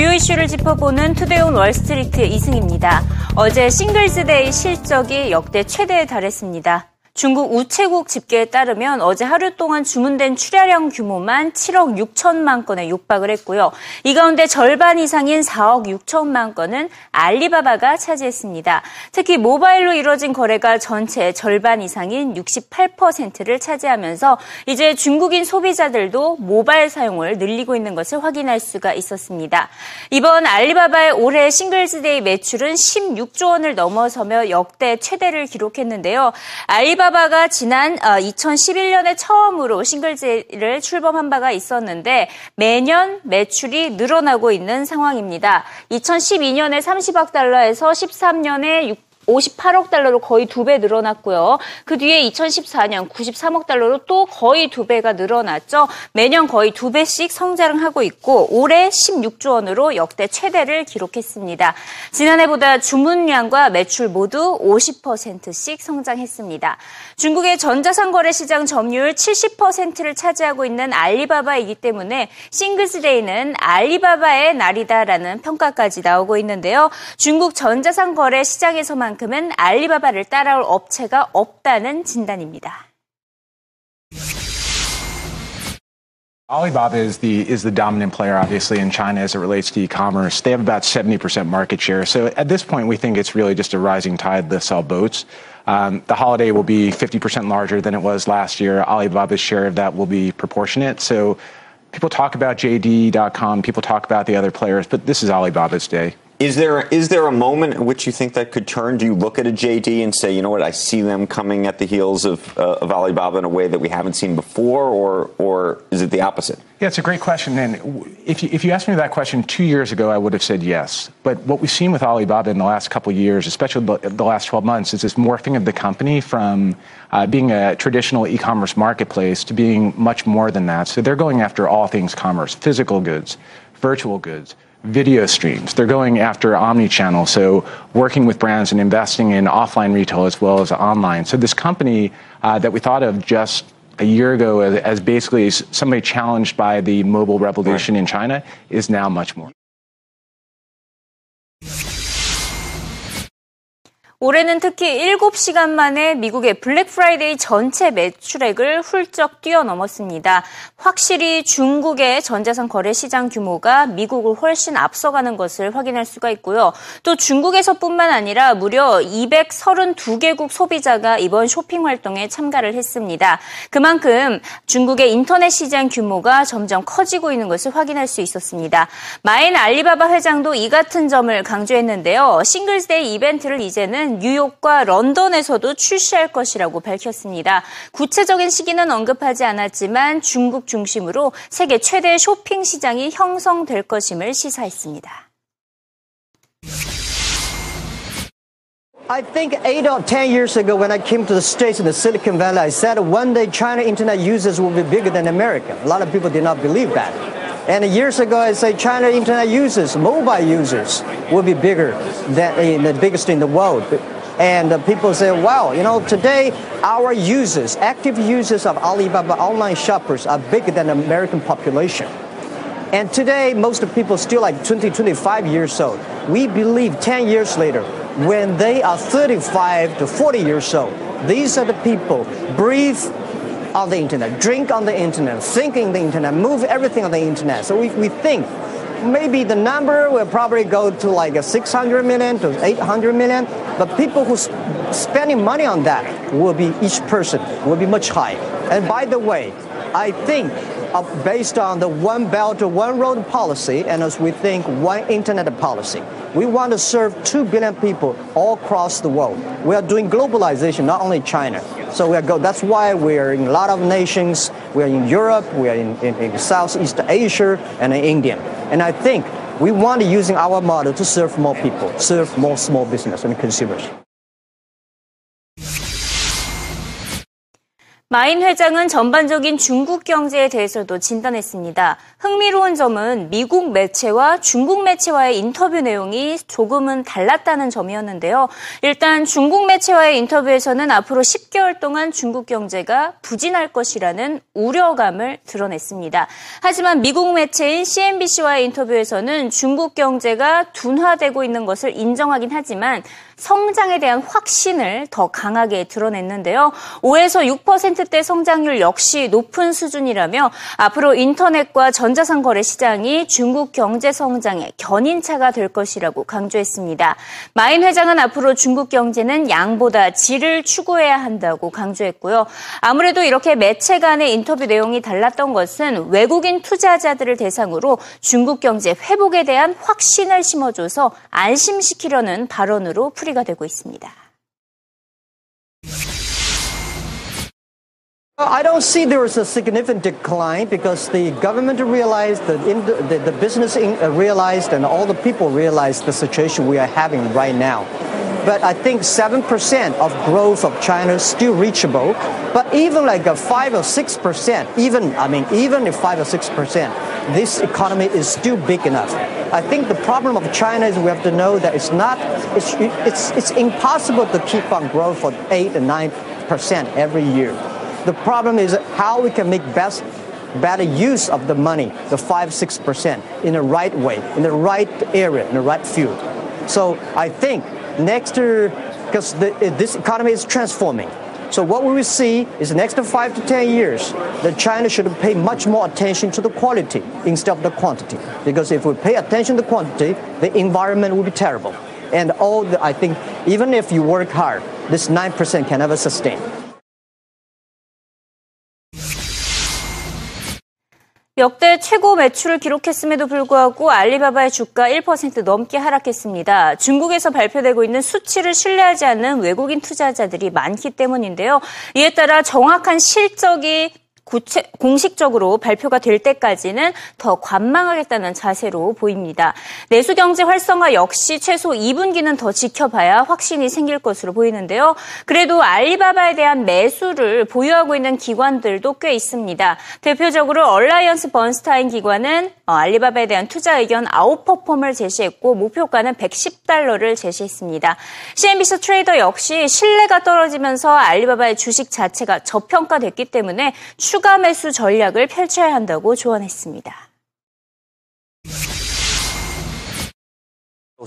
주요 이슈를 짚어보는 Today on Wall Street 이승입니다. 어제 Singles Day 실적이 역대 최대에 달했습니다. 중국 우체국 집계에 따르면 어제 하루 동안 주문된 출하량 규모만 7억 6천만 건에 육박을 했고요. 이 가운데 절반 이상인 4억 6천만 건은 알리바바가 차지했습니다. 특히 모바일로 이뤄진 거래가 전체 절반 이상인 68%를 차지하면서 이제 중국인 소비자들도 모바일 사용을 늘리고 있는 것을 확인할 수가 있었습니다. 이번 알리바바의 올해 Singles Day 매출은 16조 원을 넘어서며 역대 최대를 기록했는데요. 알리바바 알리바바가 지난 2011년에 어, 처음으로 Singles를 출범한 바가 있었는데 매년 매출이 늘어나고 있는 상황입니다. 2012년에 30억 달러에서 13년에 6 58억 달러로 거의 두 배 늘어났고요. 그 뒤에 2014년 93억 달러로 또 거의 두 배가 늘어났죠. 매년 거의 두 배씩 성장하고 있고 올해 16조 원으로 역대 최대를 기록했습니다. 지난해보다 주문량과 매출 모두 50%씩 성장했습니다. 중국의 전자상 거래 시장 점유율 70%를 차지하고 있는 알리바바이기 때문에 싱글스데이는 알리바바의 날이다라는 평가까지 나오고 있는데요. 중국 전자상 거래 시장에서만 만큼은 알리바바를 따라올 업체가 없다는 진단입니다. Alibaba is the is the dominant player, obviously, in China as it relates to e-commerce. They have about 70% market share. So at this point, we think it's really just a rising tide lifts all boats. Um, the holiday will be 50% larger than it was last year. Alibaba's share of that will be proportionate. So people talk about JD.com, people talk about the other players, but this is Alibaba's day. Is there is there a moment in which you think that could turn? Do you look at a JD and say, you know what, I see them coming at the heels of, uh, of Alibaba in a way that we haven't seen before, or or is it the opposite? Yeah, it's a great question. And if you, if you asked me that question two years ago, I would have said yes. But what we've seen with Alibaba in the last couple of years, especially the last 12 months, is this morphing of the company from uh, being a traditional e-commerce marketplace to being much more than that. So they're going after all things commerce, physical goods, virtual goods video streams. They're going after omni-channel, so working with brands and investing in offline retail as well as online. So this company uh, that we thought of just a year ago as, as basically somebody challenged by the mobile revolution right. in China is now much more. 올해는 특히 7시간 만에 미국의 블랙 프라이데이 전체 매출액을 훌쩍 뛰어넘었습니다. 확실히 중국의 전자상거래 시장 규모가 미국을 훨씬 앞서가는 것을 확인할 수가 있고요. 또 중국에서뿐만 아니라 무려 232개국 소비자가 이번 쇼핑 활동에 참가를 했습니다. 그만큼 중국의 인터넷 시장 규모가 점점 커지고 있는 것을 확인할 수 있었습니다. 마윈 알리바바 회장도 이 같은 점을 강조했는데요. Singles Day 이벤트를 이제는 뉴욕과 런던에서도 출시할 것이라고 밝혔습니다. 구체적인 시기는 언급하지 않았지만 중국 중심으로 세계 최대 쇼핑 시장이 형성될 것임을 시사했습니다. I think eight or ten years ago when I came to the States in the Silicon Valley, I said one day China internet users will be bigger than America. A lot of people did not believe that. And years ago, I say China internet users, mobile users, will be bigger than uh, the biggest in the world. And people say, wow, you know, today our users, active users of Alibaba online shoppers are bigger than the American population. And today, most of people still like 20, 25 years old. We believe 10 years later, when they are 35 to 40 years old, these are the people breathe on the internet, drink on the internet, think in the internet, move everything on the internet. So we, we think maybe the number will probably go to like a 600 million to 800 million, but people who spending money on that will be each person will be much higher. And by the way, I think uh, based on the one belt one road policy and as we think one internet policy, we want to serve 2 billion people all across the world. We are doing globalization, not only China. So we are go, that's why we are in a lot of nations. We are in Europe, we are in, in, in Southeast Asia, and in India. And I think we want to using our model to serve more people, serve more small business and consumers. 마인 회장은 전반적인 중국 경제에 대해서도 진단했습니다. 흥미로운 점은 미국 매체와 중국 매체와의 인터뷰 내용이 조금은 달랐다는 점이었는데요. 일단 중국 매체와의 인터뷰에서는 앞으로 10개월 동안 중국 경제가 부진할 것이라는 우려감을 드러냈습니다. 하지만 미국 매체인 CNBC와의 인터뷰에서는 중국 경제가 둔화되고 있는 것을 인정하긴 하지만 성장에 대한 확신을 더 강하게 드러냈는데요. 5에서 6%대 성장률 역시 높은 수준이라며 앞으로 인터넷과 전자상 거래 시장이 중국 경제 성장의 견인차가 될 것이라고 강조했습니다. 마인 회장은 앞으로 중국 경제는 양보다 질을 추구해야 한다고 강조했고요. 아무래도 이렇게 매체 간의 인터뷰 내용이 달랐던 것은 외국인 투자자들을 대상으로 중국 경제 회복에 대한 확신을 심어줘서 안심시키려는 발언으로 풀이 소리가 되고 있습니다. I don't see there is a significant decline because the government realized, the, the, the business uh, realized, and all the people realized the situation we are having right now. But I think 7% of growth of China is still reachable. But even like a 5 or 6%, even, I mean, even if 5 or 6%, this economy is still big enough. I think the problem of China is we have to know that it's not, it's, it's, it's impossible to keep on growth for 8 and 9% every year. The problem is how we can make best better use of the money, the 5 6%, in the right way, in the right area, in the right field. So I think next year, because this economy is transforming, so what we will see is the next five to ten years, that China should pay much more attention to the quality instead of the quantity. Because if we pay attention to quantity, the environment will be terrible. And all the, I think, even if you work hard, this 9% can never sustain. 역대 최고 매출을 기록했음에도 불구하고 알리바바의 주가 1% 넘게 하락했습니다. 중국에서 발표되고 있는 수치를 신뢰하지 않는 외국인 투자자들이 많기 때문인데요. 이에 따라 정확한 실적이 구체, 공식적으로 발표가 될 때까지는 더 관망하겠다는 자세로 보입니다. 내수 경제 활성화 역시 최소 2분기는 더 지켜봐야 확신이 생길 것으로 보이는데요. 그래도 알리바바에 대한 매수를 보유하고 있는 기관들도 꽤 있습니다. 대표적으로 얼라이언스 번스타인 기관은 어, 알리바바에 대한 투자 의견 아웃퍼폼을 제시했고 목표가는 110달러를 제시했습니다. CNBC 트레이더 역시 신뢰가 떨어지면서 알리바바의 주식 자체가 저평가됐기 때문에 추가 매수 전략을 펼쳐야 한다고 조언했습니다.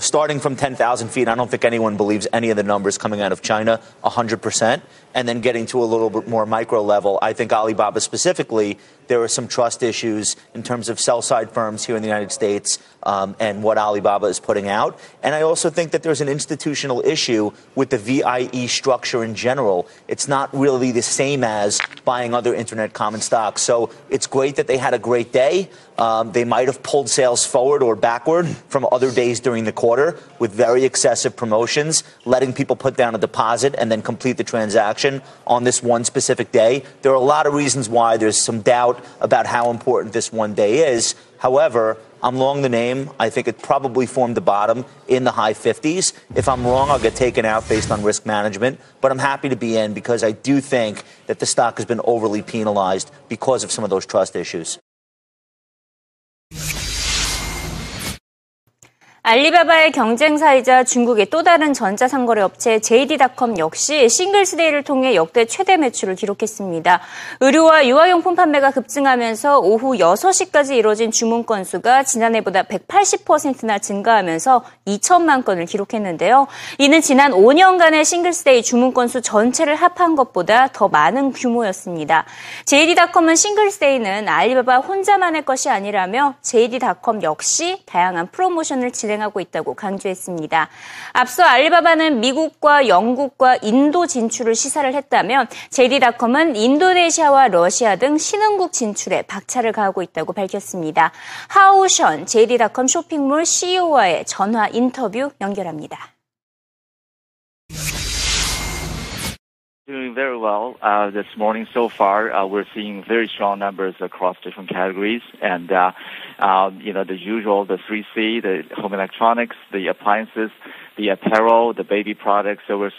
Starting from 10,000 feet, I don't think anyone believes any of the numbers coming out of China 100%. And then getting to a little bit more micro level, I think Alibaba specifically, there are some trust issues in terms of sell side firms here in the United States um, and what Alibaba is putting out. And I also think that there's an institutional issue with the VIE structure in general. It's not really the same as buying other internet common stocks. So it's great that they had a great day. Um, they might have pulled sales forward or backward from other days during the quarter with very excessive promotions, letting people put down a deposit and then complete the transaction on this one specific day. There are a lot of reasons why there's some doubt about how important this one day is. However, I'm long the name. I think it probably formed the bottom in the high 50s. If I'm wrong, I'll get taken out based on risk management. But I'm happy to be in because I do think that the stock has been overly penalized because of some of those trust issues. 알리바바의 경쟁사이자 중국의 또 다른 전자상거래 업체 JD.com 역시 Singles Day를 통해 역대 최대 매출을 기록했습니다. 의류와 유아용품 판매가 급증하면서 오후 6시까지 이뤄진 주문 건수가 지난해보다 180%나 증가하면서 2천만 건을 기록했는데요. 이는 지난 5년간의 Singles Day 주문 건수 전체를 합한 것보다 더 많은 규모였습니다. JD.com은 Singles Day는 알리바바 혼자만의 것이 아니라며 JD.com 역시 다양한 프로모션을 진행 진행하고 있다고 강조했습니다. 앞서 알리바바는 미국과 영국과 인도 진출을 시사를 했다면 JD.com은 인도네시아와 러시아 등 신흥국 진출에 박차를 가하고 있다고 밝혔습니다. 하우션 JD.com 쇼핑몰 CEO와의 전화 인터뷰 연결합니다. Doing very well uh, this morning so far. Uh, we're seeing very strong numbers across different categories, and uh, um, you know the usual, the 3C, the home electronics, the appliances, the apparel, the baby products. So we're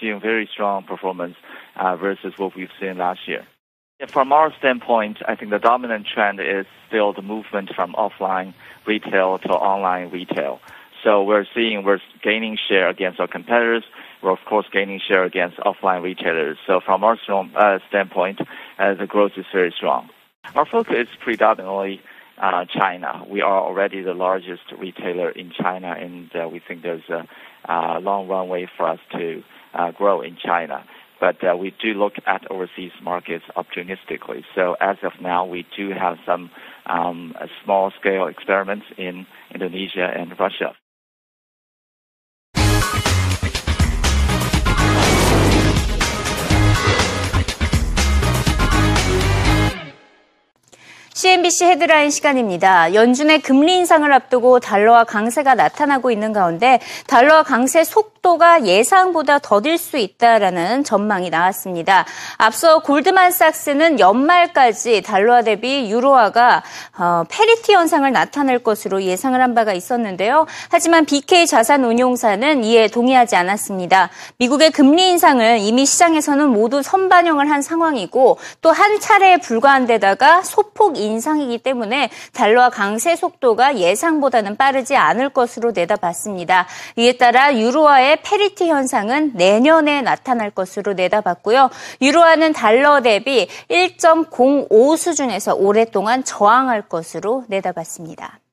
seeing very strong performance uh, versus what we've seen last year. From our standpoint, I think the dominant trend is still the movement from offline retail to online retail. So we're seeing we're gaining share against our competitors. We're of course gaining share against offline retailers. So from our uh, standpoint, uh, the growth is very strong. Our focus is predominantly uh, China. We are already the largest retailer in China, and uh, we think there's a, a long runway for us to uh, grow in China but uh, we do look at overseas markets opportunistically. So as of now, we do have some um, small scale experiments in Indonesia and Russia. CNBC 헤드라인 시간입니다. 연준의 금리 인상을 앞두고 달러화 강세가 나타나고 있는 가운데 달러화 강세 속도가 예상보다 더딜 수 있다라는 전망이 나왔습니다. 앞서 골드만삭스는 연말까지 달러화 대비 유로화가 어, parity 현상을 나타낼 것으로 예상을 한 바가 있었는데요. 하지만 BK 자산운용사는 이에 동의하지 않았습니다. 미국의 금리 인상을 이미 시장에서는 모두 선반영을 한 상황이고 또 한 차례에 불과한 데다가 소폭 인상이기 때문에 달러화 강세 속도가 예상보다는 빠르지 않을 것으로 내다봤습니다. 이에 따라 유로화의 parity 현상은 내년에 나타날 것으로 내다봤고요. 유로화는 달러 대비 1.05 수준에서 오랫동안 저항할 것으로 내다봤습니다.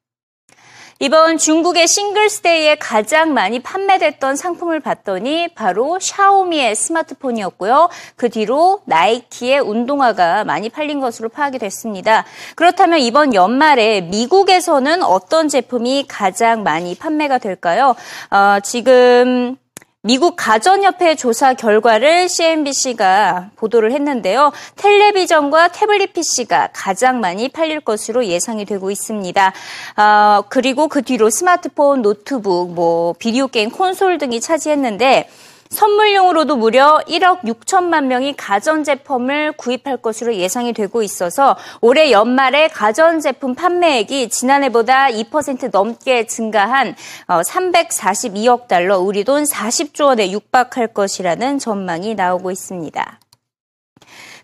이번 중국의 Singles Day에 가장 많이 판매됐던 상품을 봤더니 바로 샤오미의 스마트폰이었고요. 그 뒤로 나이키의 운동화가 많이 팔린 것으로 파악이 됐습니다. 그렇다면 이번 연말에 미국에서는 어떤 제품이 가장 많이 판매가 될까요? 어, 지금 미국 가전협회 조사 결과를 CNBC가 보도를 했는데요. 텔레비전과 태블릿 PC가 가장 많이 팔릴 것으로 예상이 되고 있습니다. 어, 그리고 그 뒤로 스마트폰, 노트북, 뭐 비디오 게임 콘솔 등이 차지했는데 선물용으로도 무려 1억 6천만 명이 가전제품을 구입할 것으로 예상이 되고 있어서 올해 연말에 가전제품 판매액이 지난해보다 2% 넘게 증가한 342억 어, 달러, 우리 돈 40조 원에 육박할 것이라는 전망이 나오고 있습니다.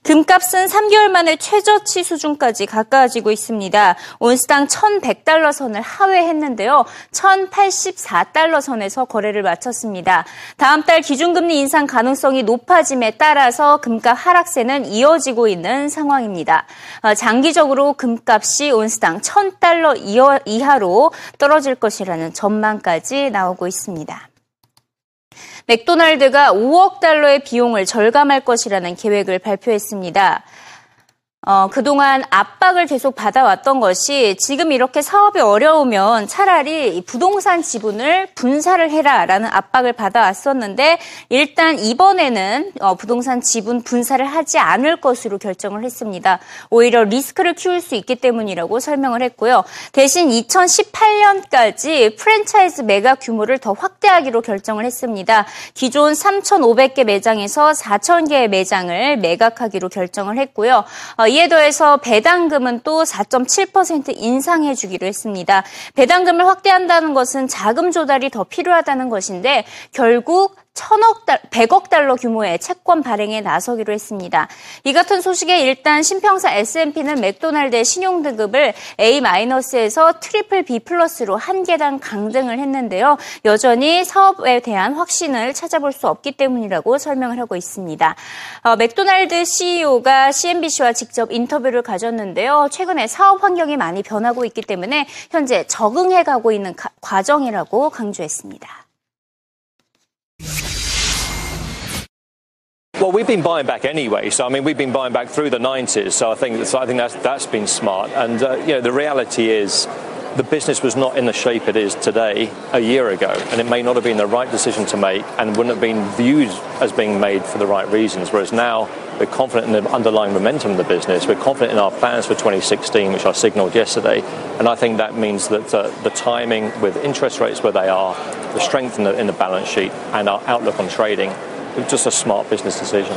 금값은 3개월 만에 최저치 수준까지 가까워지고 있습니다. 온스당 1,100달러 선을 하회했는데요. 1,084달러 선에서 거래를 마쳤습니다. 다음 달 기준금리 인상 가능성이 높아짐에 따라서 금값 하락세는 이어지고 있는 상황입니다. 어, 장기적으로 금값이 온스당 1,000달러 이하로 떨어질 것이라는 전망까지 나오고 있습니다. 맥도날드가 5억 달러의 비용을 절감할 것이라는 계획을 발표했습니다. 어, 그동안 압박을 계속 받아왔던 것이 지금 이렇게 사업이 어려우면 차라리 부동산 지분을 분사를 해라라는 압박을 받아왔었는데 일단 이번에는 어, 부동산 지분 분사를 하지 않을 것으로 결정을 했습니다. 오히려 리스크를 키울 수 있기 때문이라고 설명을 했고요. 대신 2018년까지 프랜차이즈 매각 규모를 더 확대하기로 결정을 했습니다. 기존 3,500개 매장에서 4,000개의 매장을 매각하기로 결정을 했고요. 어, 이에 더해서 배당금은 또 4.7% 인상해 주기로 했습니다. 배당금을 확대한다는 것은 자금 조달이 더 필요하다는 것인데 결국 천억 달, 100억 달러 규모의 채권 발행에 나서기로 했습니다. 이 같은 소식에 일단 신평사 S&P는 맥도날드의 신용 등급을 A-에서 트리플 B 플러스로 한 계단 강등을 했는데요. 여전히 사업에 대한 확신을 찾아볼 수 없기 때문이라고 설명을 하고 있습니다. 어, 맥도날드 CEO가 CNBC와 직접 인터뷰를 가졌는데요. 최근에 사업 환경이 많이 변하고 있기 때문에 현재 적응해 가고 있는 가, 과정이라고 강조했습니다. Well, we've been buying back anyway. So I mean, we've been buying back through the 90s. So I think so I think that's that's been smart. And uh, you know, the reality is. The business was not in the shape it is today a year ago, and it may not have been the right decision to make and wouldn't have been viewed as being made for the right reasons. Whereas now we're confident in the underlying momentum of the business, we're confident in our plans for 2016, which I signalled yesterday, and I think that means that uh, the timing with interest rates where they are, the strength in the, in the balance sheet, and our outlook on trading just a smart business decision.